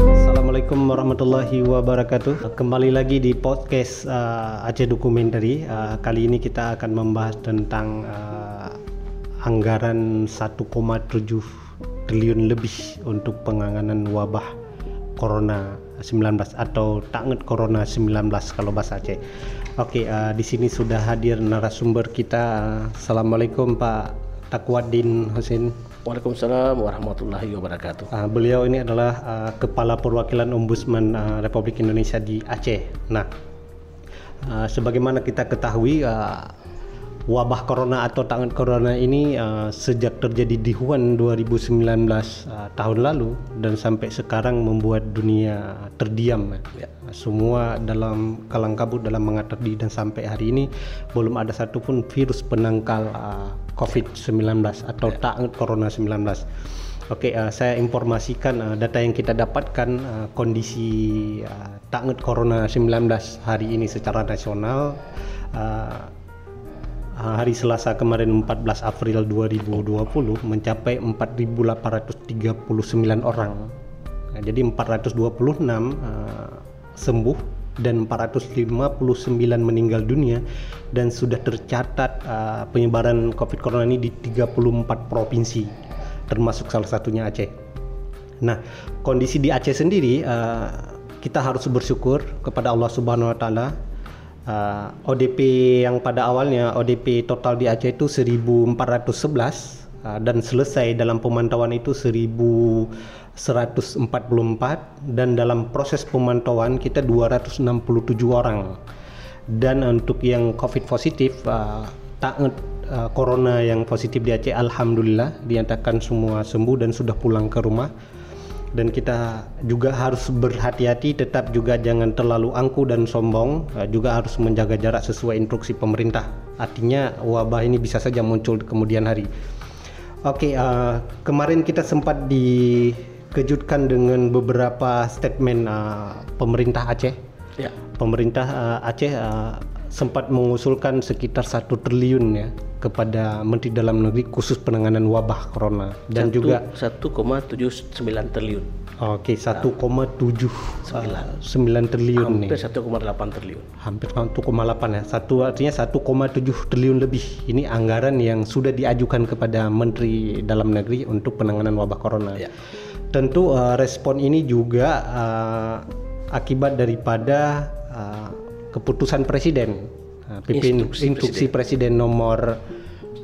Assalamualaikum warahmatullahi wabarakatuh. Kembali lagi di podcast uh, Aceh Dokumentari. Uh, kali ini kita akan membahas tentang uh, anggaran 1,7 triliun lebih untuk penanganan wabah Corona 19 atau tanget Corona 19 kalau bahasa Aceh. Oke, uh, di sini sudah hadir narasumber kita. Assalamualaikum Pak Takwadin Husin. Waalaikumsalam warahmatullahi wabarakatuh. Uh, beliau ini adalah uh, Kepala Perwakilan Ombudsman uh, Republik Indonesia di Aceh. Nah, uh, sebagaimana kita ketahui, uh, wabah corona atau tangan corona ini uh, sejak terjadi di Wuhan 2019 uh, tahun lalu dan sampai sekarang membuat dunia terdiam. Ya. Semua dalam kalang kabut dalam mengatasi dan sampai hari ini belum ada satupun virus penangkal uh, COVID-19 atau ya. tangan corona 19. Oke, uh, saya informasikan uh, data yang kita dapatkan uh, kondisi uh, tangan corona 19 hari ini secara nasional. Uh, hari Selasa kemarin 14 April 2020 mencapai 4.839 orang. Nah, jadi 426 uh, ah, sembuh dan 459 meninggal dunia dan sudah tercatat uh, penyebaran Covid corona ini di 34 provinsi termasuk salah satunya Aceh. Nah, kondisi di Aceh sendiri uh, kita harus bersyukur kepada Allah Subhanahu wa taala uh, ODP yang pada awalnya ODP total di Aceh itu 1411 uh, dan selesai dalam pemantauan itu 1144 dan dalam proses pemantauan kita 267 orang. Dan untuk yang COVID positif uh, tak uh, corona yang positif di Aceh alhamdulillah dinyatakan semua sembuh dan sudah pulang ke rumah dan kita juga harus berhati-hati tetap juga jangan terlalu angku dan sombong. Eh, juga harus menjaga jarak sesuai instruksi pemerintah. Artinya wabah ini bisa saja muncul di kemudian hari. Oke uh, kemarin kita sempat dikejutkan dengan beberapa statement uh, pemerintah Aceh. Ya. pemerintah uh, Aceh uh, sempat mengusulkan sekitar satu triliun ya kepada Menteri Dalam Negeri khusus penanganan wabah corona dan Satu, juga 1,79 triliun. Oke, okay, 1,79 uh, triliun Hampir nih. 1,8 triliun. Hampir 1,8 ya. Satu artinya 1,7 triliun lebih. Ini anggaran yang sudah diajukan kepada Menteri Dalam Negeri untuk penanganan wabah corona. Ya. Tentu uh, respon ini juga uh, akibat daripada uh, keputusan presiden Nah, instruksi, instruksi presiden. presiden nomor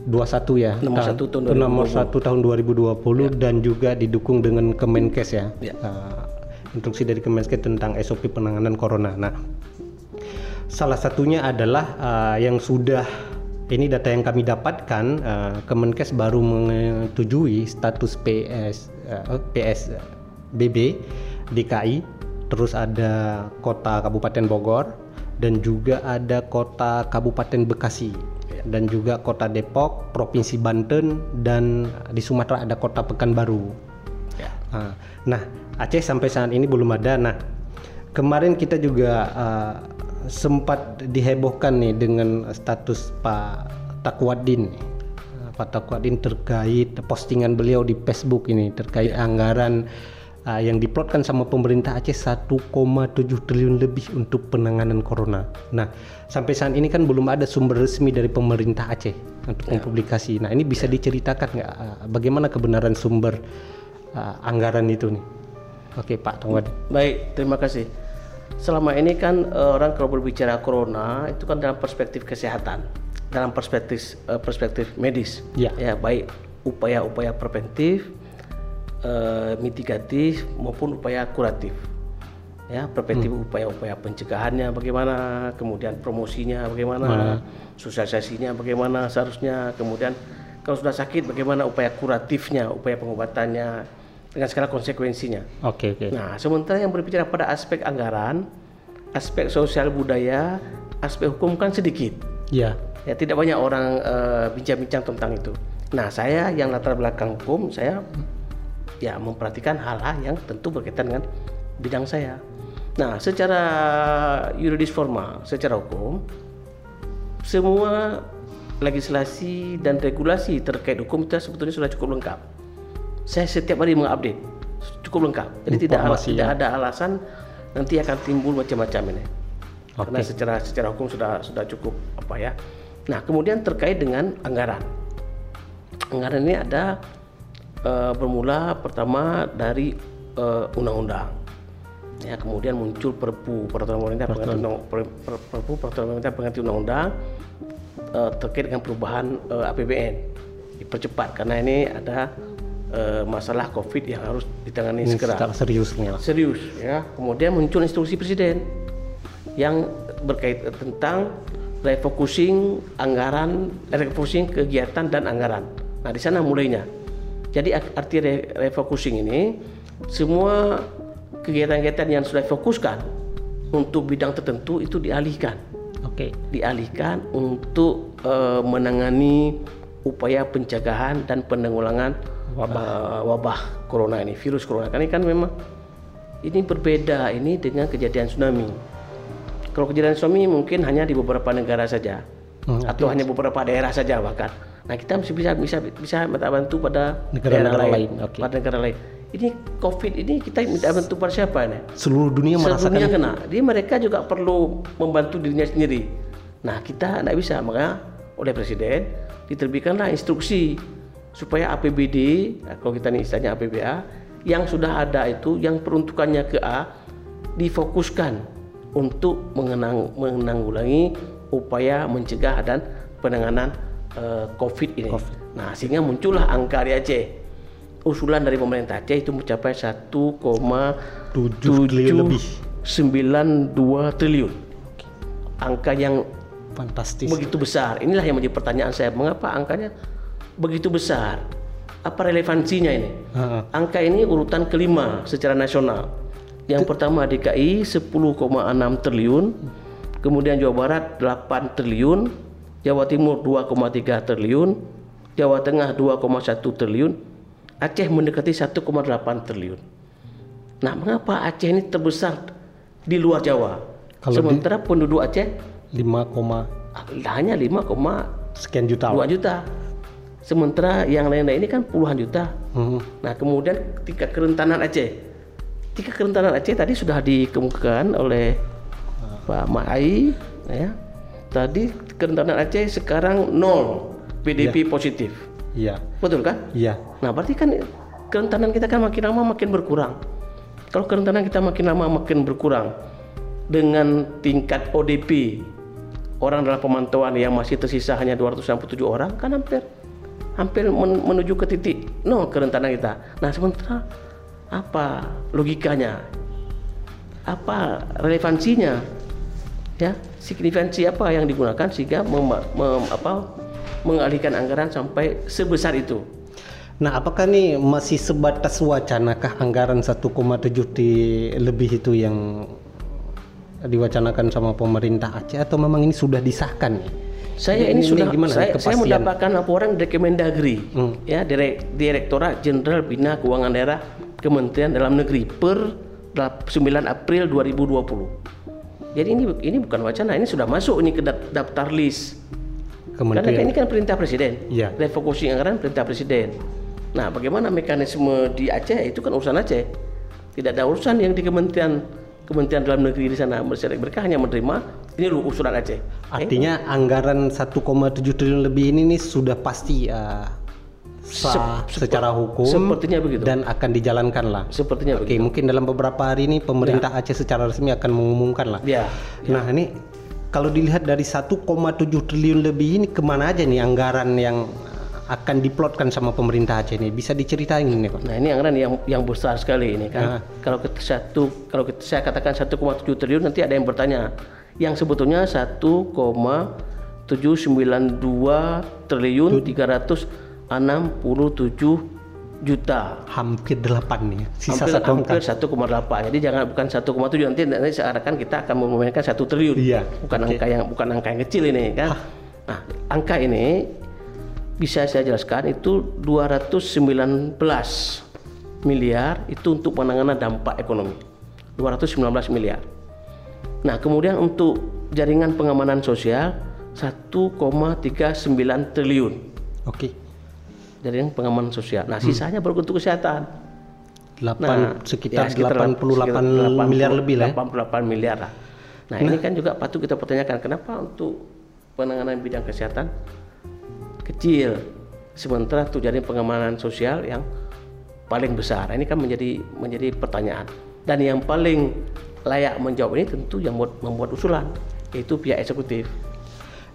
21 ya nomor tahun, 1 tahun 2020, nomor 1 tahun 2020 ya. dan juga didukung dengan Kemenkes ya, ya. Uh, instruksi dari Kemenkes tentang SOP penanganan corona nah salah satunya adalah uh, yang sudah ini data yang kami dapatkan uh, Kemenkes baru menyetujui status PS uh, PS BB DKI terus ada kota Kabupaten Bogor dan juga ada kota Kabupaten Bekasi ya. dan juga kota Depok, Provinsi Banten dan di Sumatera ada kota Pekanbaru. Ya. Nah, Aceh sampai saat ini belum ada. Nah, kemarin kita juga uh, sempat dihebohkan nih dengan status Pak Takwadin. Pak Takwadin terkait postingan beliau di Facebook ini terkait ya. anggaran uh, yang diplotkan sama pemerintah Aceh 1,7 triliun lebih untuk penanganan corona. Nah, sampai saat ini kan belum ada sumber resmi dari pemerintah Aceh untuk ya. mempublikasi. Nah, ini bisa ya. diceritakan nggak uh, bagaimana kebenaran sumber uh, anggaran itu nih? Oke, Pak Tongwad. Baik, terima kasih. Selama ini kan uh, orang kalau berbicara corona itu kan dalam perspektif kesehatan, dalam perspektif uh, perspektif medis. Ya. Ya, baik upaya-upaya preventif uh, mitigatif maupun upaya kuratif ya preventif hmm. upaya-upaya pencegahannya bagaimana kemudian promosinya bagaimana hmm. sosialisasinya bagaimana seharusnya kemudian kalau sudah sakit bagaimana upaya kuratifnya upaya pengobatannya dengan segala konsekuensinya oke okay, oke okay. nah sementara yang berbicara pada aspek anggaran aspek sosial budaya aspek hukum kan sedikit ya ya tidak banyak orang eh, bincang-bincang uh, tentang itu nah saya yang latar belakang hukum saya ya memperhatikan hal-hal yang tentu berkaitan dengan bidang saya. Nah, secara yuridis formal, secara hukum, semua legislasi dan regulasi terkait hukum kita sebetulnya sudah cukup lengkap. Saya setiap hari mengupdate, cukup lengkap. Jadi tidak, al- tidak ada alasan nanti akan timbul macam-macam ini. Okay. Karena secara secara hukum sudah sudah cukup apa ya. Nah, kemudian terkait dengan anggaran. Anggaran ini ada uh, bermula pertama dari uh, undang-undang. Ya, kemudian muncul Perpu Peraturan Pemerintah Pengganti Undang Perpu Peraturan Pemerintah Pengganti Undang-Undang uh, terkait dengan perubahan uh, APBN dipercepat karena ini ada uh, masalah COVID yang harus ditangani ini segera. serius nih. Serius ya. Kemudian muncul instruksi presiden yang berkait tentang refocusing anggaran, refocusing kegiatan dan anggaran. Nah, di sana mulainya. Jadi arti refocusing ini semua kegiatan-kegiatan yang sudah difokuskan untuk bidang tertentu itu dialihkan. Oke. Okay. Dialihkan untuk uh, menangani upaya pencegahan dan penanggulangan wabah uh, wabah corona ini, virus corona. Kan ini kan memang ini berbeda ini dengan kejadian tsunami. Kalau kejadian tsunami mungkin hanya di beberapa negara saja hmm, atau hanya beberapa daerah saja bahkan. Nah kita masih bisa bisa bisa minta bantu pada negara-negara lain, lain. Okay. pada negara lain. Ini COVID ini kita minta bantu pada siapa nih? Seluruh dunia Seluruh merasakan. dunia kena. Jadi mereka juga perlu membantu dirinya sendiri. Nah kita tidak bisa maka oleh presiden diterbitkanlah instruksi supaya APBD kalau kita ini istilahnya APBA yang sudah ada itu yang peruntukannya ke A difokuskan untuk mengenang, menanggulangi upaya mencegah dan penanganan uh, COVID ini. COVID. Nah, sehingga muncullah angka di Aceh. Usulan dari pemerintah Aceh itu mencapai 1,7 triliun lebih. 92 triliun. Angka yang fantastis. Begitu besar. Inilah yang menjadi pertanyaan saya, mengapa angkanya begitu besar? Apa relevansinya ini? Angka ini urutan kelima secara nasional. Yang pertama DKI 10,6 triliun, kemudian Jawa Barat 8 triliun, Jawa Timur 2,3 triliun, Jawa Tengah 2,1 triliun, Aceh mendekati 1,8 triliun. Nah, mengapa Aceh ini terbesar di luar Jawa? Kalau Sementara di, penduduk Aceh 5, hanya 5, sekian juta. 2 juta. Sementara yang lain-lain ini kan puluhan juta. Hmm. Nah, kemudian tingkat kerentanan Aceh. Tingkat kerentanan Aceh tadi sudah dikemukakan oleh Pak Mai ya tadi kerentanan Aceh sekarang nol PDP ya. positif. Iya. Betul kan? Iya. Nah berarti kan kerentanan kita kan makin lama makin berkurang. Kalau kerentanan kita makin lama makin berkurang dengan tingkat ODP orang dalam pemantauan yang masih tersisa hanya 267 orang kan hampir hampir menuju ke titik nol kerentanan kita. Nah sementara apa logikanya? Apa relevansinya? ya signifikansi apa yang digunakan sehingga mem, mem, apa, mengalihkan anggaran sampai sebesar itu. Nah, apakah nih masih sebatas wacana kah anggaran 1,7 di lebih itu yang diwacanakan sama pemerintah Aceh atau memang ini sudah disahkan nih? Saya ini, ini sudah gimana, saya, saya mendapatkan laporan dari Kemendagri hmm. ya Direk, Direktorat Jenderal Bina Keuangan Daerah Kementerian Dalam Negeri per 9 April 2020. Jadi ini ini bukan wacana, ini sudah masuk ini ke daftar list. Kementerian. Karena ini kan perintah presiden. Ya. Refocusing anggaran perintah presiden. Nah, bagaimana mekanisme di Aceh itu kan urusan Aceh. Tidak ada urusan yang di Kementerian Kementerian Dalam Negeri di sana. Mereka hanya menerima ini usulan Aceh. Artinya eh, anggaran 1,7 triliun lebih ini nih sudah pasti uh, sah Se secara hukum sepertinya begitu dan akan dijalankan lah sepertinya oke begitu. mungkin dalam beberapa hari ini pemerintah ya. Aceh secara resmi akan mengumumkan lah ya, ya. nah ini kalau dilihat dari 1,7 triliun lebih ini ke mana aja nih anggaran yang akan diplotkan sama pemerintah Aceh ini bisa diceritain ini Pak? Nah ini anggaran yang yang besar sekali ini kan. Nah. Kalau kita satu kalau kita, saya katakan 1,7 triliun nanti ada yang bertanya yang sebetulnya 1,792 triliun 300 67 juta. Hampir 8 nih. Sisa hampir, hampir 1,8. Jadi jangan bukan 1,7 nanti nanti seakan kita akan memainkan 1 triliun. Iya. Bukan okay. angka yang bukan angka yang kecil ini kan. Hah. Nah, angka ini bisa saya jelaskan itu 219 miliar itu untuk penanganan dampak ekonomi. 219 miliar. Nah, kemudian untuk jaringan pengamanan sosial 1,39 triliun. Oke. Jaringan pengamanan sosial. Nah, sisanya hmm. baru untuk kesehatan. 8 nah, sekitar, ya, sekitar 88 sekitar 80, miliar lebih lah. 88 ya? miliar lah. Nah, nah, ini kan juga patut kita pertanyakan kenapa untuk penanganan bidang kesehatan kecil sementara untuk pengamanan sosial yang paling besar. Ini kan menjadi menjadi pertanyaan. Dan yang paling layak menjawab ini tentu yang membuat, membuat usulan yaitu pihak eksekutif.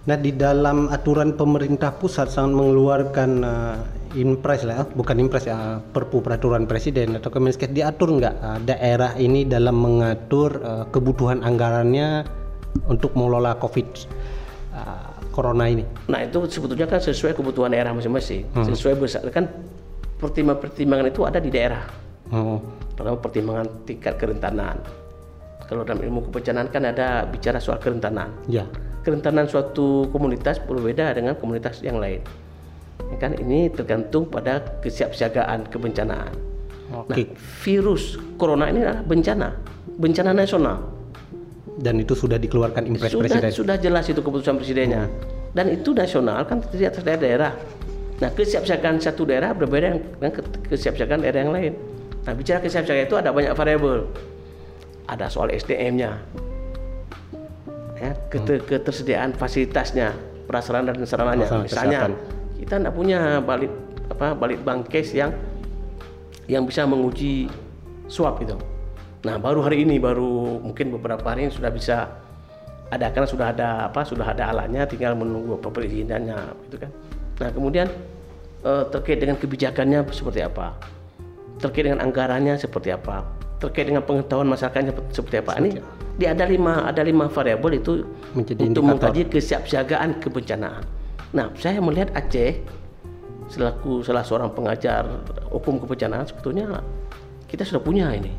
Nah di dalam aturan pemerintah pusat sangat mengeluarkan uh, impres lah, bukan impres ya, perpu peraturan presiden atau Kemenkes diatur nggak uh, daerah ini dalam mengatur uh, kebutuhan anggarannya untuk mengelola COVID uh, Corona ini. Nah itu sebetulnya kan sesuai kebutuhan daerah masing-masing, hmm. sesuai besar kan pertimbangan-pertimbangan itu ada di daerah. Hmm. Pertama pertimbangan tingkat kerentanan. Kalau dalam ilmu kebencanaan kan ada bicara soal kerentanan. Ya kerentanan suatu komunitas berbeda dengan komunitas yang lain. Ya kan ini tergantung pada kesiapsiagaan kebencanaan. Oke. Nah, virus corona ini adalah bencana, bencana nasional. Dan itu sudah dikeluarkan impres sudah, presiden. Sudah jelas itu keputusan presidennya. Hmm. Dan itu nasional kan terdiri atas daerah-daerah. Nah, kesiapsiagaan satu daerah berbeda dengan kesiapsiagaan daerah yang lain. Nah, bicara kesiapsiagaan itu ada banyak variabel. Ada soal SDM-nya, ya keter ketersediaan fasilitasnya prasarana dan sarananya Masalah misalnya kesehatan. Kita tidak punya balik apa balik bangkes yang yang bisa menguji swab itu nah baru hari ini baru mungkin beberapa hari ini sudah bisa ada karena sudah ada apa sudah ada alatnya tinggal menunggu perizinannya itu kan. Nah kemudian eh, terkait dengan kebijakannya seperti apa? Terkait dengan anggarannya seperti apa? Terkait dengan pengetahuan masyarakatnya seperti apa? Ini di ada lima ada lima variabel itu Menjadi untuk mengkaji kesiapsiagaan kebencanaan. Nah, saya melihat Aceh selaku salah seorang pengajar hukum kebencanaan sebetulnya kita sudah punya ini.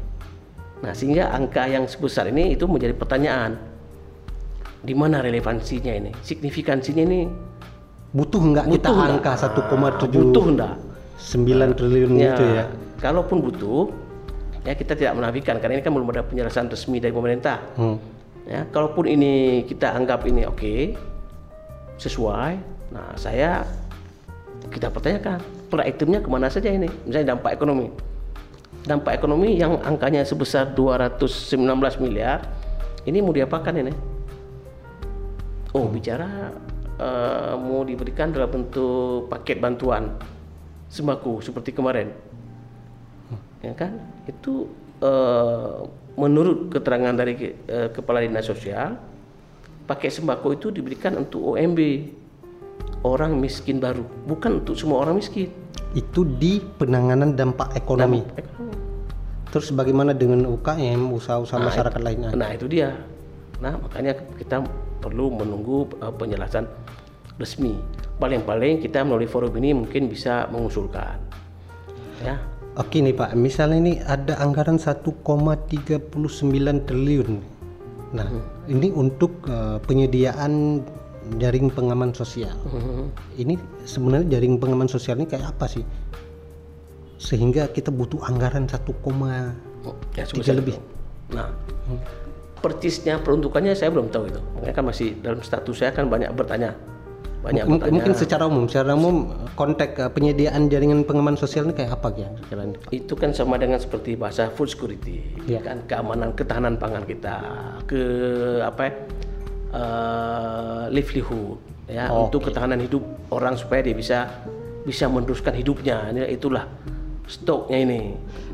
Nah, sehingga angka yang sebesar ini itu menjadi pertanyaan. Di mana relevansinya ini? Signifikansinya ini butuh enggak butuh kita enggak? angka 1,7 butuh enggak? 9 triliun ya, itu ya. Kalaupun butuh, ya kita tidak menafikan karena ini kan belum ada penjelasan resmi dari pemerintah. Hmm. Ya, kalaupun ini kita anggap ini oke, okay, sesuai, nah saya kita pertanyakan per itemnya ke mana saja ini, misalnya dampak ekonomi. Dampak ekonomi yang angkanya sebesar 219 miliar, ini mau diapakan ini? Oh, bicara uh, mau diberikan dalam bentuk paket bantuan sembako seperti kemarin ya kan itu uh, menurut keterangan dari uh, kepala dinas sosial pakai sembako itu diberikan untuk OMB orang miskin baru. Bukan untuk semua orang miskin. Itu di penanganan dampak ekonomi, dampak ekonomi. terus bagaimana dengan UKM usaha-usaha nah, masyarakat itu, lainnya? nah itu dia. Nah makanya kita perlu menunggu uh, penjelasan resmi. Paling-paling kita melalui forum ini mungkin bisa mengusulkan. Ya. Oke nih Pak, misalnya ini ada anggaran 1,39 triliun. Nah, hmm. ini untuk uh, penyediaan jaring pengaman sosial. Hmm. Ini sebenarnya jaring pengaman sosial ini kayak apa sih? Sehingga kita butuh anggaran 1,3 ya, lebih. Nah, hmm. percisnya peruntukannya saya belum tahu itu. Makanya kan masih dalam status saya kan banyak bertanya banyak M mungkin secara umum secara umum konteks uh, penyediaan jaringan pengaman sosial ini kayak apa ya itu kan sama dengan seperti bahasa food security ya. kan keamanan ketahanan pangan kita ke apa ya, uh, livelihood ya oh, untuk okay. ketahanan hidup orang supaya dia bisa bisa meneruskan hidupnya ini itulah stoknya ini.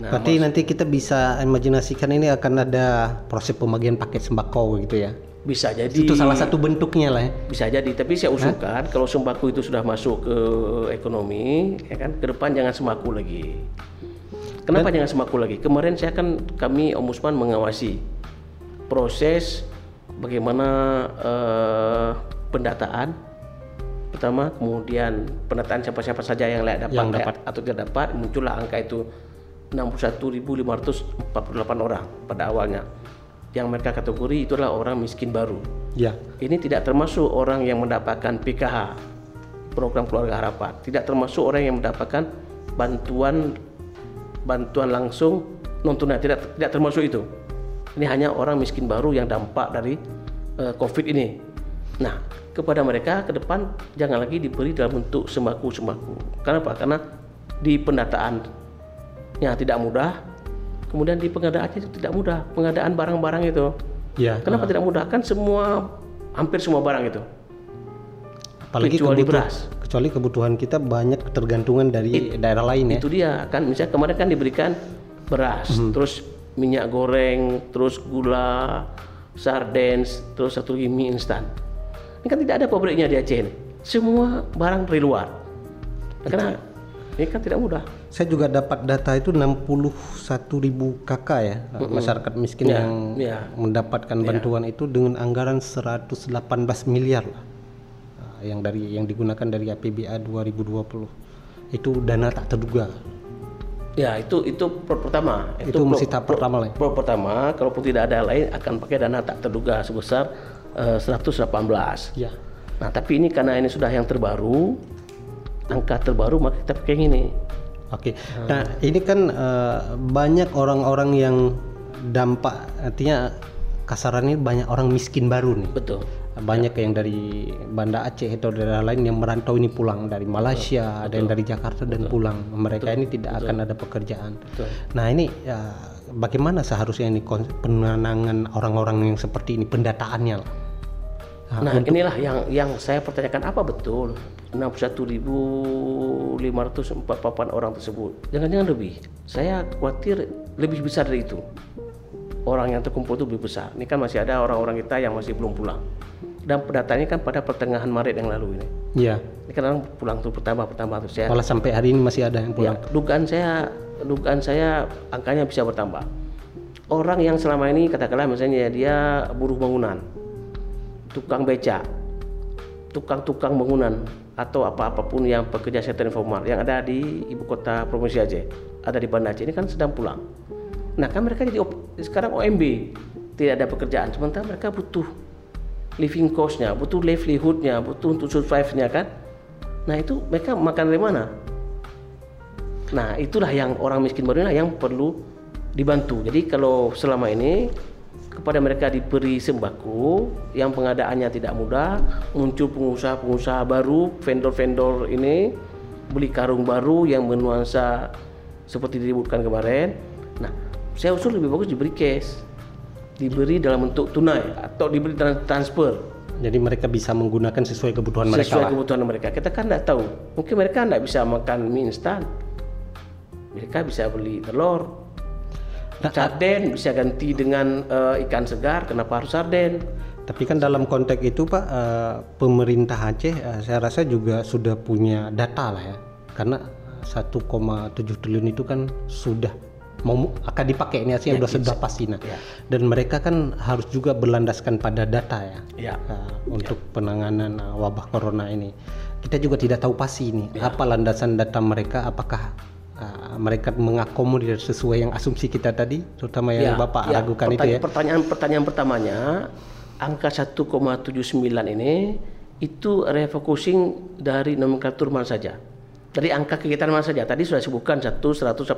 Nah, Berarti nanti kita bisa imajinasikan ini akan ada proses pembagian paket sembako gitu ya? Bisa jadi. Itu salah satu bentuknya lah ya. Bisa jadi, tapi saya usulkan Hah? kalau sembako itu sudah masuk ke ekonomi, ya kan, ke depan jangan sembako lagi. Kenapa Dan, jangan sembako lagi? Kemarin saya kan kami Ombudsman mengawasi proses bagaimana uh, pendataan pertama, kemudian pendataan siapa-siapa saja yang layak dapat, yang dapat. atau tidak dapat, muncullah angka itu 61.548 orang pada awalnya yang mereka kategori itu adalah orang miskin baru. Ya. Ini tidak termasuk orang yang mendapatkan PKH, program keluarga harapan. Tidak termasuk orang yang mendapatkan bantuan bantuan langsung non tunai. Tidak tidak termasuk itu. Ini hanya orang miskin baru yang dampak dari uh, COVID ini. Nah, kepada mereka ke depan jangan lagi diberi dalam bentuk sembako-sembako. Kenapa? Karena di pendataan yang tidak mudah, kemudian di pengadaannya itu tidak mudah. Pengadaan barang-barang itu. Ya. Kenapa uh. tidak mudah? Kan semua hampir semua barang itu. Apalagi kecuali beras. Kecuali kebutuhan kita banyak ketergantungan dari It, daerah lain ya. Itu dia kan misalnya kemarin kan diberikan beras, hmm. terus minyak goreng, terus gula, sardens, terus satu lagi mie instan. Ini kan tidak ada pabriknya di Aceh ini. Semua barang dari luar. Karena ini kan tidak mudah. Saya juga dapat data itu 61 ribu kakak ya mm -hmm. masyarakat miskin yeah, yang yeah. mendapatkan ya. bantuan yeah. itu dengan anggaran 118 miliar lah ah, yang dari yang digunakan dari APBA 2020 itu dana tak terduga Ya itu itu pro pertama. Itu, itu mesti tahap pertama lah. Pro pertama, kalaupun tidak ada lain akan pakai dana tak terduga sebesar uh, eh, 118. Ya. Nah tapi ini karena ini sudah yang terbaru, angka terbaru maka kita pakai ini. Oke. Hmm. Nah ini kan uh, banyak orang-orang yang dampak artinya kasarannya banyak orang miskin baru nih. Betul banyak yang dari Banda Aceh atau daerah lain yang merantau ini pulang dari Malaysia, ada yang dari Jakarta dan Betul. pulang. Mereka Betul. ini tidak Betul. akan ada pekerjaan. Betul. Nah ini ya, bagaimana seharusnya ini penanganan orang-orang yang seperti ini pendataannya lah. Nah, nah untuk... inilah yang yang saya pertanyakan apa betul 61.548 orang tersebut. Jangan-jangan lebih. Saya khawatir lebih besar dari itu orang yang terkumpul itu lebih besar. Ini kan masih ada orang-orang kita yang masih belum pulang. Dan pendatanya kan pada pertengahan Maret yang lalu ini. Iya. Ini kan orang pulang tuh pertama pertama tuh saya. Malah sampai hari ini masih ada yang pulang. Ya, dugaan saya dugaan saya angkanya bisa bertambah. Orang yang selama ini katakanlah misalnya dia buruh bangunan, tukang beca, tukang-tukang bangunan atau apa-apapun yang pekerja sektor informal yang ada di ibu kota provinsi Aceh, ada di Banda Aceh ini kan sedang pulang Nah kan mereka jadi sekarang OMB tidak ada pekerjaan, sementara mereka butuh living cost-nya, butuh livelihood-nya, butuh untuk survive-nya kan. Nah itu mereka makan dari mana? Nah itulah yang orang miskin baru yang perlu dibantu. Jadi kalau selama ini kepada mereka diberi sembako yang pengadaannya tidak mudah, muncul pengusaha-pengusaha baru, vendor-vendor ini beli karung baru yang bernuansa seperti diributkan kemarin. Nah, saya usul lebih bagus diberi cash diberi dalam bentuk tunai atau diberi dalam transfer. Jadi mereka bisa menggunakan sesuai kebutuhan mereka sesuai kebutuhan mereka. Kita kan tidak tahu. Mungkin mereka tidak bisa makan mie instan. Mereka bisa beli telur nah, sarden bisa ganti dengan uh, ikan segar kenapa harus sarden? Tapi kan dalam konteks itu Pak uh, pemerintah Aceh uh, saya rasa juga sudah punya data lah ya. Karena 1,7 triliun itu kan sudah mau akan dipakai ini artinya ya, sudah sudah pasti nah. Ya. Dan mereka kan harus juga berlandaskan pada data ya, ya. Uh, untuk ya. penanganan uh, wabah corona ini. Kita juga tidak tahu pasti ini ya. apa landasan data mereka, apakah uh, mereka mengakomodir sesuai yang asumsi kita tadi, terutama yang ya, Bapak ya. ragukan itu ya. Pertanyaan-pertanyaan pertamanya, angka 1,79 ini itu refocusing dari nomenklatur mana saja. Dari angka kegiatan mana saja. Tadi sudah sebutkan 1 118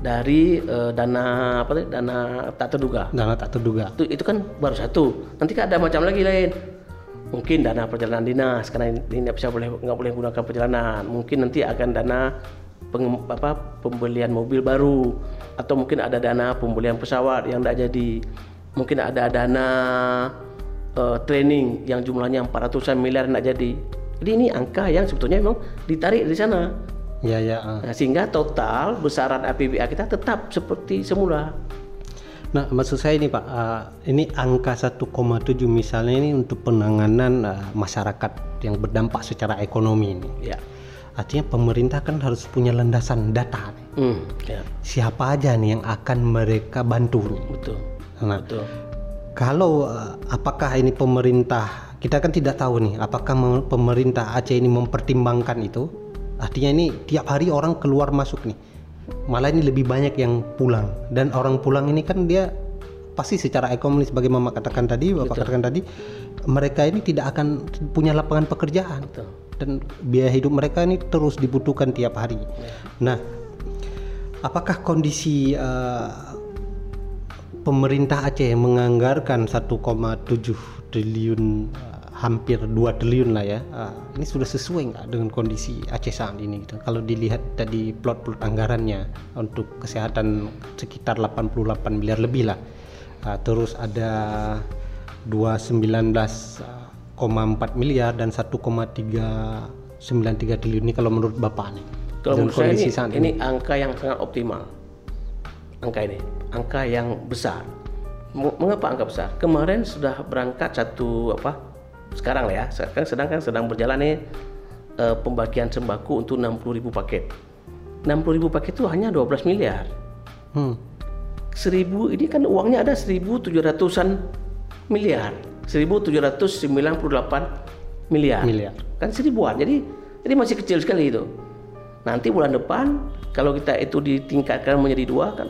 dari uh, dana apa dana tak terduga. Dana tak terduga. Itu itu kan baru satu. Nanti kan ada macam lagi lain. Mungkin dana perjalanan dinas karena ini tidak bisa boleh nggak boleh gunakan perjalanan. Mungkin nanti akan dana peng, apa, pembelian mobil baru atau mungkin ada dana pembelian pesawat yang tidak jadi. Mungkin ada dana uh, training yang jumlahnya 400 miliar tidak jadi. Jadi ini angka yang sebetulnya memang ditarik dari sana Ya ya. Uh. Nah, sehingga total besaran APBA kita tetap seperti semula. Nah, maksud saya ini Pak, uh, ini angka 1,7 misalnya ini untuk penanganan uh, masyarakat yang berdampak secara ekonomi ini. Ya. Artinya pemerintah kan harus punya landasan data. Hmm, ya. Siapa aja nih yang akan mereka bantu? Betul. Nah, Betul. Kalau uh, apakah ini pemerintah kita kan tidak tahu nih, apakah pemerintah Aceh ini mempertimbangkan itu? Artinya ini tiap hari orang keluar masuk nih. Malah ini lebih banyak yang pulang dan orang pulang ini kan dia pasti secara ekonomi sebagai mama katakan tadi, bapak Betul. katakan tadi, mereka ini tidak akan punya lapangan pekerjaan Betul. dan biaya hidup mereka ini terus dibutuhkan tiap hari. Ya. Nah, apakah kondisi uh, pemerintah Aceh menganggarkan 1,7 triliun hampir 2 triliun lah ya. Uh, ini sudah sesuai nggak dengan kondisi Aceh saat ini gitu. Kalau dilihat tadi plot-plot anggarannya untuk kesehatan sekitar 88 miliar lebih lah. Uh, terus ada 219,4 miliar dan 1,393 triliun ini kalau menurut Bapak nih. Kalau menurut saya ini, ini, ini angka yang sangat optimal. Angka ini, angka yang besar. Mengapa angka besar? Kemarin sudah berangkat satu apa sekarang lah ya. Sekarang sedang kan sedang berjalan nih uh, pembagian sembako untuk 60 ribu paket. 60 ribu paket itu hanya 12 miliar. Hmm. 1000 ini kan uangnya ada 1700an miliar. 1798 miliar. Miliar. Kan seribuan jadi jadi masih kecil sekali itu. Nanti bulan depan kalau kita itu ditingkatkan menjadi dua kan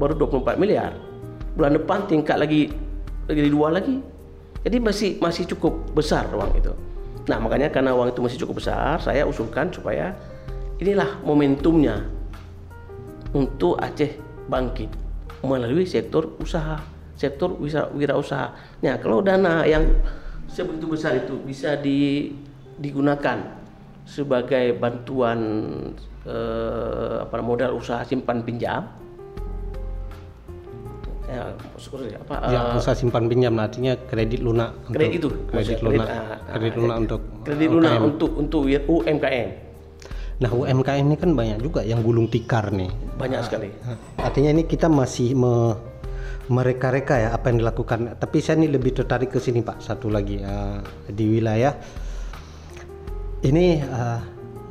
baru 24 miliar. Bulan depan tingkat lagi jadi dua lagi jadi masih masih cukup besar uang itu. Nah makanya karena uang itu masih cukup besar, saya usulkan supaya inilah momentumnya untuk Aceh bangkit melalui sektor usaha, sektor wirausaha. Nah kalau dana yang sebegitu besar itu bisa di, digunakan sebagai bantuan eh, apa modal usaha simpan pinjam ya, apa ya, uh, usaha simpan pinjam artinya kredit lunak kredit itu. kredit lunak. kredit, uh, kredit lunak untuk kredit lunak untuk untuk UMKM nah UMKM ini kan banyak juga yang gulung tikar nih. Banyak uh, sekali. artinya ini kita masih me mereka-reka ya apa yang dilakukan. Tapi saya ini lebih tertarik ke sini Pak. Satu lagi uh, di wilayah ini uh,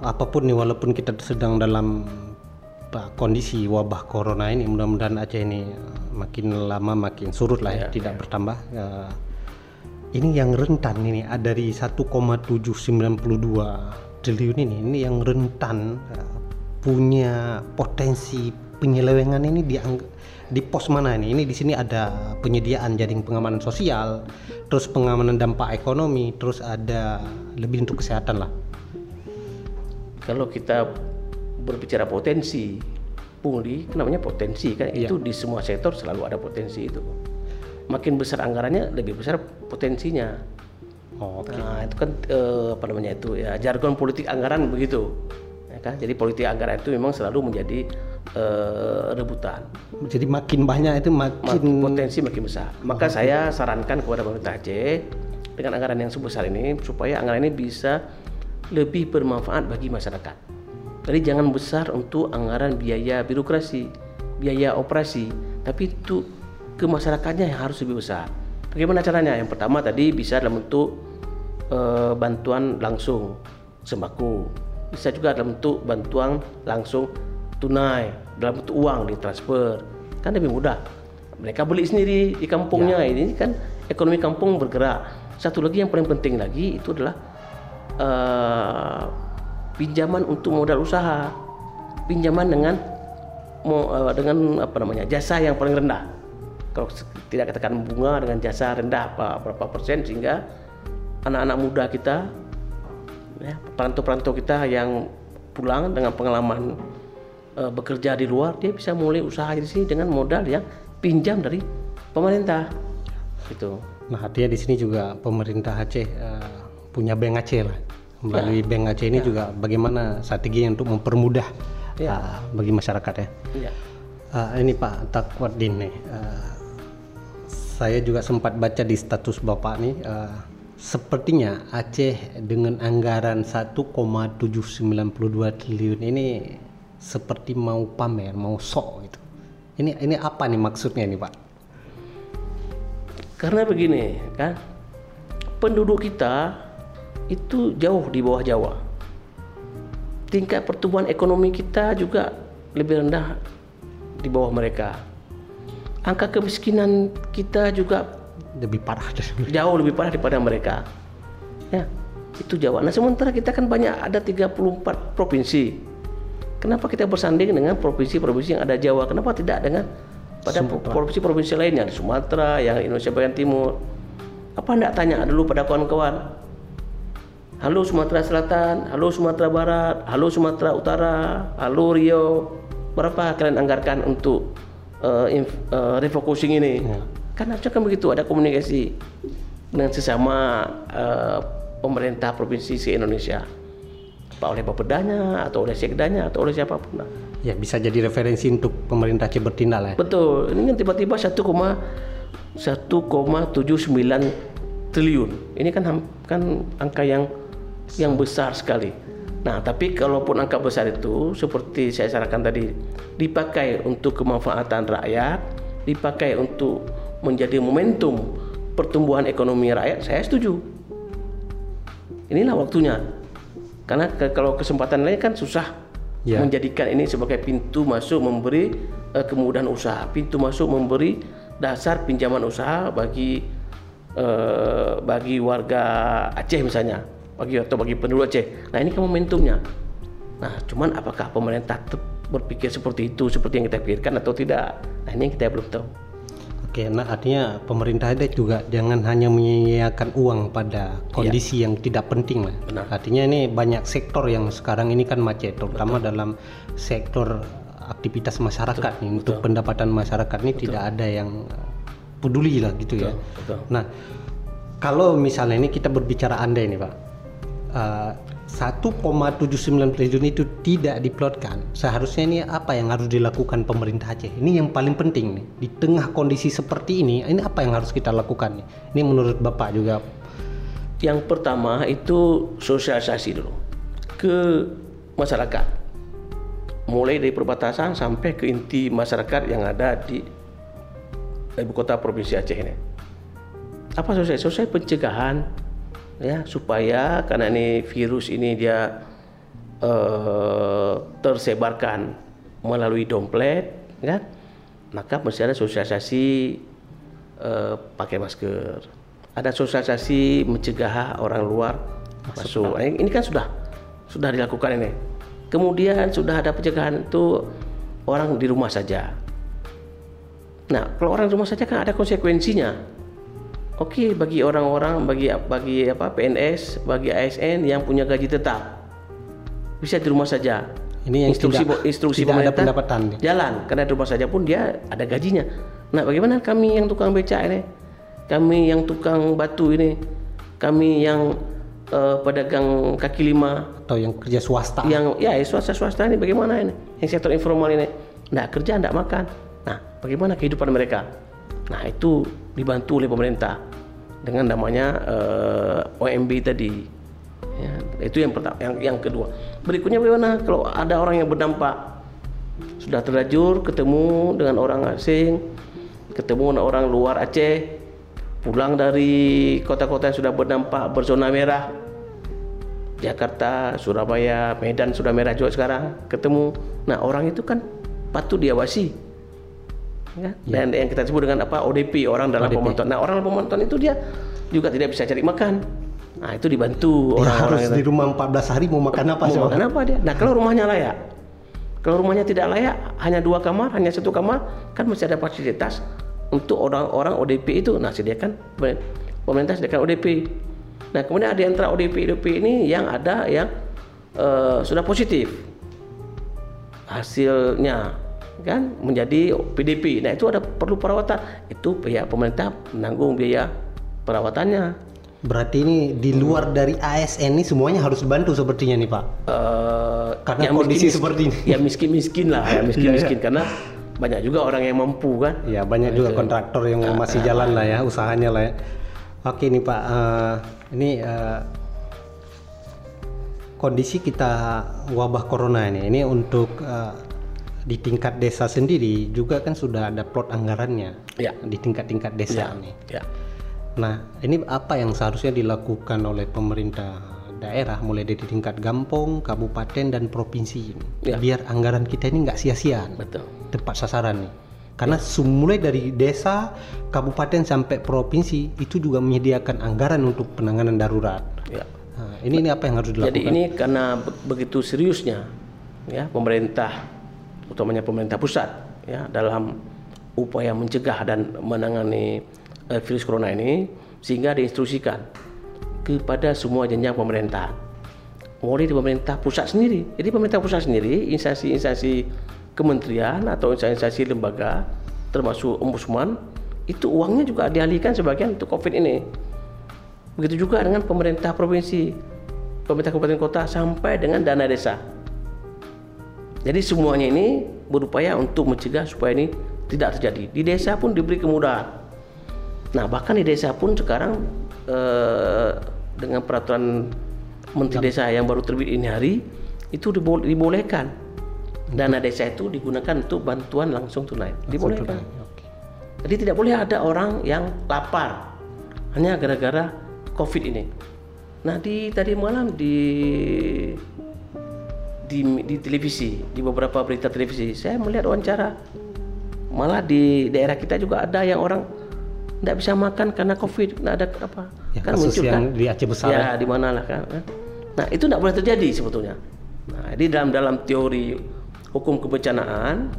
apa pun nih walaupun kita sedang dalam kondisi wabah corona ini mudah-mudahan Aceh ini makin lama makin surut lah ya, ya tidak ya. bertambah. Uh, ini yang rentan ini dari 1,792 triliun ini ini yang rentan uh, punya potensi penyelewengan ini di di pos mana ini? Ini di sini ada penyediaan jaring pengamanan sosial, terus pengamanan dampak ekonomi, terus ada lebih untuk kesehatan lah. Kalau kita berbicara potensi. Pungli namanya potensi kan? Ya. itu di semua sektor selalu ada potensi itu. Makin besar anggarannya lebih besar potensinya. Oh, okay. nah itu kan eh, apa namanya itu? Ya jargon politik anggaran begitu. Ya kan? Jadi politik anggaran itu memang selalu menjadi eh, rebutan. Jadi makin banyak itu makin... makin potensi makin besar. Maka okay. saya sarankan kepada pemerintah Aceh dengan anggaran yang sebesar ini supaya anggaran ini bisa lebih bermanfaat bagi masyarakat jadi jangan besar untuk anggaran biaya birokrasi, biaya operasi, tapi itu ke masyarakatnya yang harus lebih besar. Bagaimana caranya? Yang pertama tadi bisa dalam bentuk e, bantuan langsung sembako, bisa juga dalam bentuk bantuan langsung tunai, dalam bentuk uang ditransfer, kan lebih mudah. Mereka beli sendiri di kampungnya, ya. ini kan ekonomi kampung bergerak. Satu lagi yang paling penting lagi itu adalah uh, pinjaman untuk modal usaha, pinjaman dengan eh, dengan apa namanya jasa yang paling rendah. Kalau tidak katakan bunga dengan jasa rendah apa berapa persen sehingga anak-anak muda kita, ya, perantau-perantau kita yang pulang dengan pengalaman e, bekerja di luar, dia bisa mulai usaha di sini dengan modal yang pinjam dari pemerintah. Itu. Nah, artinya di sini juga pemerintah Aceh uh, punya bank Aceh lah melalui ya. Bank Aceh ini ya. juga bagaimana strategi untuk mempermudah ya. uh, bagi masyarakat ya. ya. Uh, ini Pak Takwadin nih, uh, saya juga sempat baca di status Bapak nih, uh, sepertinya Aceh dengan anggaran 1,792 triliun ini seperti mau pamer, mau sok gitu. Ini ini apa nih maksudnya nih Pak? Karena begini kan, penduduk kita itu jauh di bawah Jawa. Tingkat pertumbuhan ekonomi kita juga lebih rendah di bawah mereka. Angka kemiskinan kita juga lebih parah jauh lebih parah daripada mereka. Ya, itu Jawa. Nah, sementara kita kan banyak ada 34 provinsi. Kenapa kita bersanding dengan provinsi-provinsi yang ada Jawa? Kenapa tidak dengan pada provinsi-provinsi lainnya di Sumatera, yang Indonesia bagian timur? Apa enggak tanya dulu pada kawan-kawan? Halo Sumatera Selatan, halo Sumatera Barat, halo Sumatera Utara, halo Rio. Berapa kalian anggarkan untuk uh, uh, refocusing ini. Ya. Kan harusnya kan begitu ada komunikasi dengan sesama uh, pemerintah provinsi se Indonesia. Pak oleh Bapedanya atau oleh Sekdanya atau oleh siapa pun. Ya bisa jadi referensi untuk pemerintah bertindak lah. Ya. Betul. Ini kan tiba-tiba 1,1,79 triliun. Ini kan kan angka yang yang besar sekali. Nah, tapi kalaupun angka besar itu seperti saya sarankan tadi dipakai untuk kemanfaatan rakyat, dipakai untuk menjadi momentum pertumbuhan ekonomi rakyat, saya setuju. Inilah waktunya. Karena ke, kalau kesempatan lain kan susah ya. menjadikan ini sebagai pintu masuk memberi uh, kemudahan usaha, pintu masuk memberi dasar pinjaman usaha bagi uh, bagi warga Aceh misalnya bagi atau bagi penduduk Aceh. Nah ini kan momentumnya. Nah cuman apakah pemerintah berpikir seperti itu seperti yang kita pikirkan atau tidak? Nah ini yang kita belum tahu. Oke, nah artinya pemerintah ada juga jangan hanya menyediakan uang pada kondisi ya. yang tidak penting lah. Benar. Artinya ini banyak sektor yang sekarang ini kan macet, terutama Betul. dalam sektor aktivitas masyarakat Betul. nih Betul. untuk pendapatan masyarakat ini Betul. tidak ada yang peduli lah gitu ya. Betul. ya. Betul. Nah, kalau misalnya ini kita berbicara andai nih Pak, uh, 1,79 triliun itu tidak diplotkan, seharusnya ini apa yang harus dilakukan pemerintah Aceh? Ini yang paling penting nih. Di tengah kondisi seperti ini, ini apa yang harus kita lakukan nih? Ini menurut Bapak juga. Yang pertama itu sosialisasi dulu ke masyarakat. Mulai dari perbatasan sampai ke inti masyarakat yang ada di ibu kota provinsi Aceh ini. Apa sosialisasi? Sosialisasi pencegahan ya supaya karena ini virus ini dia uh, tersebarkan melalui dompet kan maka mesti ada sosialisasi uh, pakai masker. Ada sosialisasi mencegah orang luar masuk, masuk. Nah, ini kan sudah sudah dilakukan ini. Kemudian sudah ada pencegahan itu orang di rumah saja. Nah kalau orang di rumah saja kan ada konsekuensinya Oke, okay, bagi orang-orang bagi bagi apa PNS, bagi ASN yang punya gaji tetap bisa di rumah saja. Ini yang instruksi tidak, instruksi tidak ada pendapatan. Jalan karena di rumah saja pun dia ada gajinya. Nah, bagaimana kami yang tukang beca ini? Kami yang tukang batu ini, kami yang uh, pedagang kaki lima atau yang kerja swasta. Yang ya swasta swasta ini bagaimana ini? Yang sektor informal ini, nggak kerja, nggak makan. Nah, bagaimana kehidupan mereka? Nah, itu dibantu oleh pemerintah dengan namanya uh, eh, OMB tadi. Ya, itu yang pertama. Yang, yang kedua, berikutnya bagaimana kalau ada orang yang berdampak sudah terlanjur ketemu dengan orang asing, ketemu dengan orang luar Aceh, pulang dari kota-kota yang sudah berdampak berzona merah, Jakarta, Surabaya, Medan sudah merah juga sekarang, ketemu. Nah orang itu kan patut diawasi ya. dan yang kita sebut dengan apa ODP orang dalam ODP. pemantauan. Nah orang dalam pemantauan itu dia juga tidak bisa cari makan. Nah itu dibantu orang, -orang harus itu. di rumah 14 hari mau makan apa? Mau makan apa dia? Nah kalau rumahnya layak, kalau rumahnya tidak layak, hanya dua kamar, hanya satu kamar, kan masih ada fasilitas untuk orang-orang ODP itu. Nah sediakan pemerintah sediakan ODP. Nah kemudian ada antara ODP ODP ini yang ada yang uh, sudah positif hasilnya kan menjadi PDP. Nah itu ada perlu perawatan. Itu pihak pemerintah menanggung biaya perawatannya. Berarti ini di luar dari ASN ini semuanya harus dibantu sepertinya nih Pak. Uh, karena ya kondisi miskin, seperti ini. Ya miskin-miskin lah, ya miskin-miskin iya. karena banyak juga orang yang mampu kan. Ya banyak nah, juga itu. kontraktor yang uh, masih uh, jalan lah ya usahanya lah ya. Oke nih Pak, uh, ini uh, kondisi kita wabah corona ini, ini untuk uh, di tingkat desa sendiri juga kan sudah ada plot anggarannya ya. di tingkat-tingkat desa ya. nih. Ya. Nah, ini apa yang seharusnya dilakukan oleh pemerintah daerah mulai dari tingkat gampong, kabupaten dan provinsi ya. biar anggaran kita ini nggak sia-sia, betul, tepat sasaran nih. Karena ya. mulai dari desa, kabupaten sampai provinsi itu juga menyediakan anggaran untuk penanganan darurat. Ya. Nah, ini ini apa yang harus dilakukan? Jadi ini karena begitu seriusnya ya pemerintah utamanya pemerintah pusat ya dalam upaya mencegah dan menangani uh, virus corona ini sehingga diinstruksikan kepada semua jenjang pemerintah. Mulai di pemerintah pusat sendiri. Jadi pemerintah pusat sendiri instansi-instansi kementerian atau instansi-instansi lembaga termasuk ombudsman itu uangnya juga dialihkan sebagian untuk covid ini. Begitu juga dengan pemerintah provinsi pemerintah kabupaten kota sampai dengan dana desa jadi semuanya ini berupaya untuk mencegah supaya ini tidak terjadi. Di desa pun diberi kemudahan. Nah bahkan di desa pun sekarang eh, dengan peraturan menteri desa yang baru terbit ini hari itu dibolehkan. Dana desa itu digunakan untuk bantuan langsung tunai. Dibolehkan. jadi tidak boleh ada orang yang lapar hanya gara-gara covid ini. Nah di tadi malam di di, di televisi di beberapa berita televisi. Saya melihat wawancara. Malah di daerah kita juga ada yang orang tidak bisa makan karena covid tidak ada apa. Ya, kan muncul yang kan? di Aceh besar ya, ya. di mana lah kan nah itu tidak boleh terjadi sebetulnya. Nah di dalam dalam teori hukum kebencanaan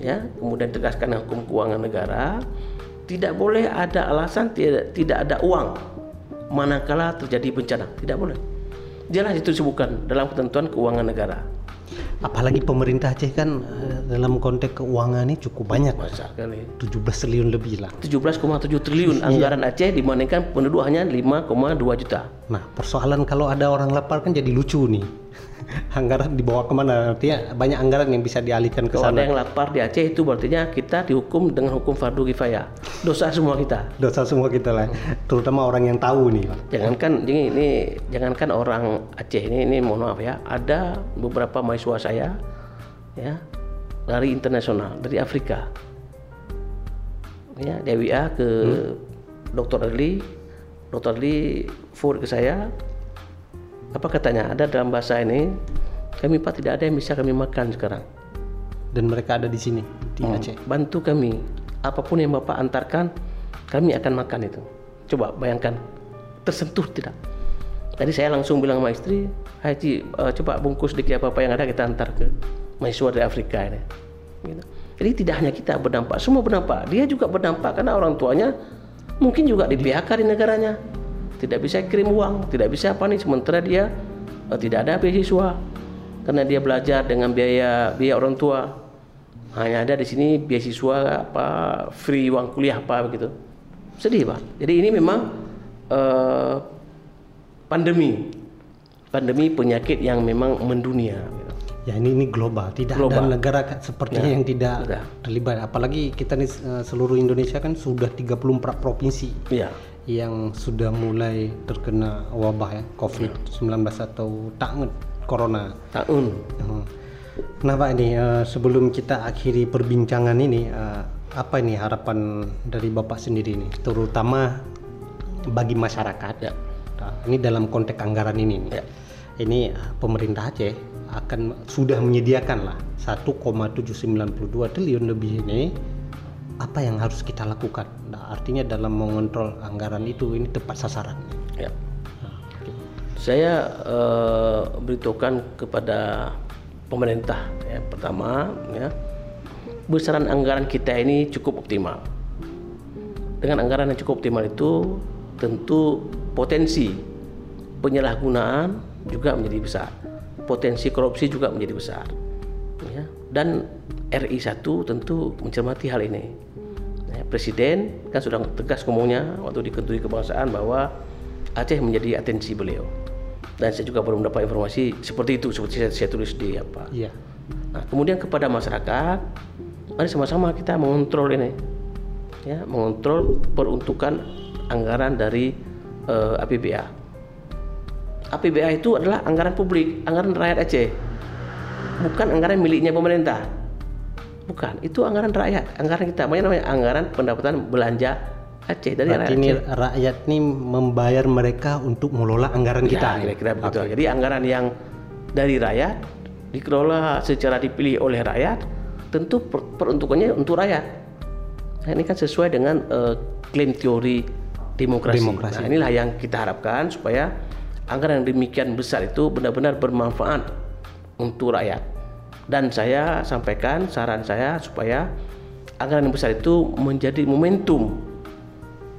ya kemudian tegaskan hukum keuangan negara tidak boleh ada alasan tidak tidak ada uang manakala terjadi bencana. Tidak boleh jelas itu disebutkan dalam ketentuan keuangan negara. Apalagi pemerintah Aceh kan eh, dalam konteks keuangan ini cukup banyak. Besar kali 17 triliun lebih lah. 17,7 triliun iya. anggaran Aceh dibandingkan penduduk hanya 5,2 juta. Nah persoalan kalau ada orang lapar kan jadi lucu nih anggaran dibawa ke mana? Artinya banyak anggaran yang bisa dialihkan ke Kalau sana. ada yang lapar di Aceh itu berartinya kita dihukum dengan hukum fardu kifayah. Dosa semua kita. Dosa semua kita lah. Terutama orang yang tahu nih. Jangankan ini, ini jangankan orang Aceh ini ini mohon maaf ya. Ada beberapa mahasiswa saya ya dari internasional dari Afrika. Ya, dari WA ke hmm. Dr. Ali, Dr. Ali forward ke saya apa katanya? Ada dalam bahasa ini kami pak tidak ada yang bisa kami makan sekarang. Dan mereka ada di sini di hmm. Aceh. Bantu kami. Apa pun yang bapak antarkan kami akan makan itu. Coba bayangkan tersentuh tidak? Tadi saya langsung bilang sama istri Haji uh, coba bungkus sedikit apa apa yang ada kita antar ke mahasiswa dari Afrika ini. Gitu. jadi tidak hanya kita berdampak semua berdampak. Dia juga berdampak karena orang tuanya mungkin juga di PHK di negaranya tidak bisa kirim uang, tidak bisa apa nih sementara dia uh, tidak ada beasiswa karena dia belajar dengan biaya biaya orang tua. Hanya ada di sini beasiswa apa free uang kuliah apa begitu. Sedih, Pak. Jadi ini memang uh, pandemi. Pandemi penyakit yang memang mendunia Ya ini ini global, tidak global. ada negara sepertinya ya, yang tidak tidak. terlibat. Apalagi kita nih eh, seluruh Indonesia kan sudah 34 provinsi. Ya yang sudah mulai terkena wabah ya COVID-19 atau tahun corona. Tahun. Kenapa ini uh, sebelum kita akhiri perbincangan ini uh, apa ini harapan dari Bapak sendiri ini terutama bagi masyarakat ya. Nah, ini dalam konteks anggaran ini nih. Ya. Ini uh, pemerintah Aceh akan sudah menyediakan lah 1,792 triliun lebih ini apa yang harus kita lakukan? Nah, artinya dalam mengontrol anggaran itu ini tepat sasaran. Ya. Nah, Saya uh, beritahukan kepada pemerintah ya, pertama ya besaran anggaran kita ini cukup optimal. Dengan anggaran yang cukup optimal itu tentu potensi penyalahgunaan juga menjadi besar. Potensi korupsi juga menjadi besar. Dan RI 1 tentu mencermati hal ini. Ya, Presiden kan sudah tegas ngomongnya waktu dikentui kebangsaan bahwa Aceh menjadi atensi beliau. Dan saya juga baru mendapat informasi seperti itu seperti saya, saya tulis di apa. Iya. Nah, kemudian kepada masyarakat, mari sama-sama kita mengontrol ini. Ya, mengontrol peruntukan anggaran dari uh, eh, APBA. APBA itu adalah anggaran publik, anggaran rakyat Aceh. Bukan anggaran miliknya pemerintah. Bukan, itu anggaran rakyat, anggaran kita. Banyak namanya anggaran pendapatan belanja Aceh dari Berarti rakyat. ini rakyat ini membayar mereka untuk mengelola anggaran ya, kita. Kira-kira begitu. Okay. Jadi anggaran yang dari rakyat dikelola secara dipilih oleh rakyat, tentu per peruntukannya untuk rakyat. Nah, ini kan sesuai dengan uh, klaim teori demokrasi. demokrasi. Nah, inilah yang kita harapkan supaya anggaran yang demikian besar itu benar-benar bermanfaat untuk rakyat dan saya sampaikan saran saya supaya anggaran yang besar itu menjadi momentum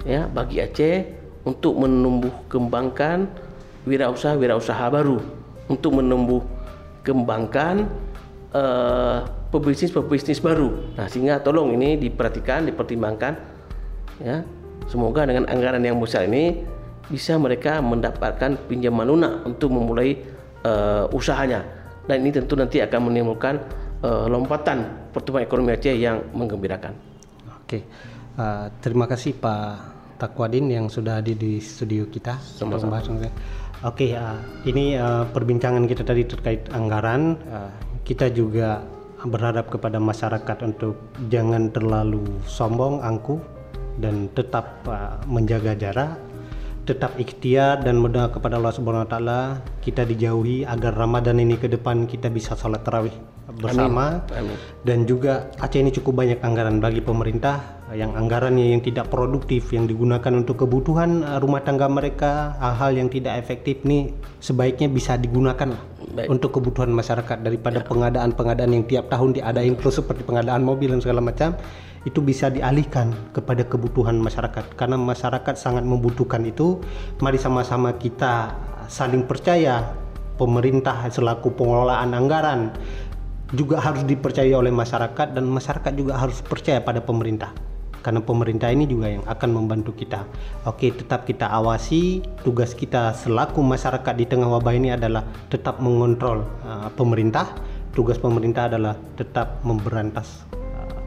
ya bagi Aceh untuk menumbuh kembangkan wirausaha wirausaha baru untuk menumbuh kembangkan uh, pebisnis-pebisnis baru. Nah, sehingga tolong ini diperhatikan, dipertimbangkan ya. Semoga dengan anggaran yang besar ini bisa mereka mendapatkan pinjaman lunak untuk memulai uh, usahanya. Dan ini tentu nanti akan menimbulkan uh, lompatan pertumbuhan ekonomi Aceh yang menggembirakan. Oke, uh, terima kasih Pak Takwadin yang sudah hadir di studio kita. Sama-sama. Oke, uh, ini uh, perbincangan kita tadi terkait anggaran. Uh, kita juga berharap kepada masyarakat untuk jangan terlalu sombong, angkuh, dan tetap uh, menjaga jarak, tetap ikhtiar dan berdoa kepada Allah Subhanahu Wa Taala kita dijauhi agar Ramadan ini ke depan kita bisa sholat tarawih bersama Amin. Amin. dan juga Aceh ini cukup banyak anggaran bagi pemerintah yang anggarannya yang tidak produktif yang digunakan untuk kebutuhan uh, rumah tangga mereka hal-hal yang tidak efektif ini sebaiknya bisa digunakan Baik. untuk kebutuhan masyarakat daripada ya. pengadaan-pengadaan yang tiap tahun diadain terus seperti pengadaan mobil dan segala macam itu bisa dialihkan kepada kebutuhan masyarakat karena masyarakat sangat membutuhkan itu mari sama-sama kita saling percaya pemerintah selaku pengelolaan anggaran juga harus dipercaya oleh masyarakat dan masyarakat juga harus percaya pada pemerintah karena pemerintah ini juga yang akan membantu kita. Oke, tetap kita awasi. Tugas kita selaku masyarakat di tengah wabah ini adalah tetap mengontrol uh, pemerintah. Tugas pemerintah adalah tetap memberantas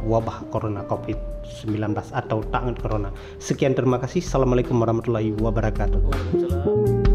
wabah corona COVID-19 atau tangan corona. Sekian terima kasih. Assalamualaikum warahmatullahi wabarakatuh.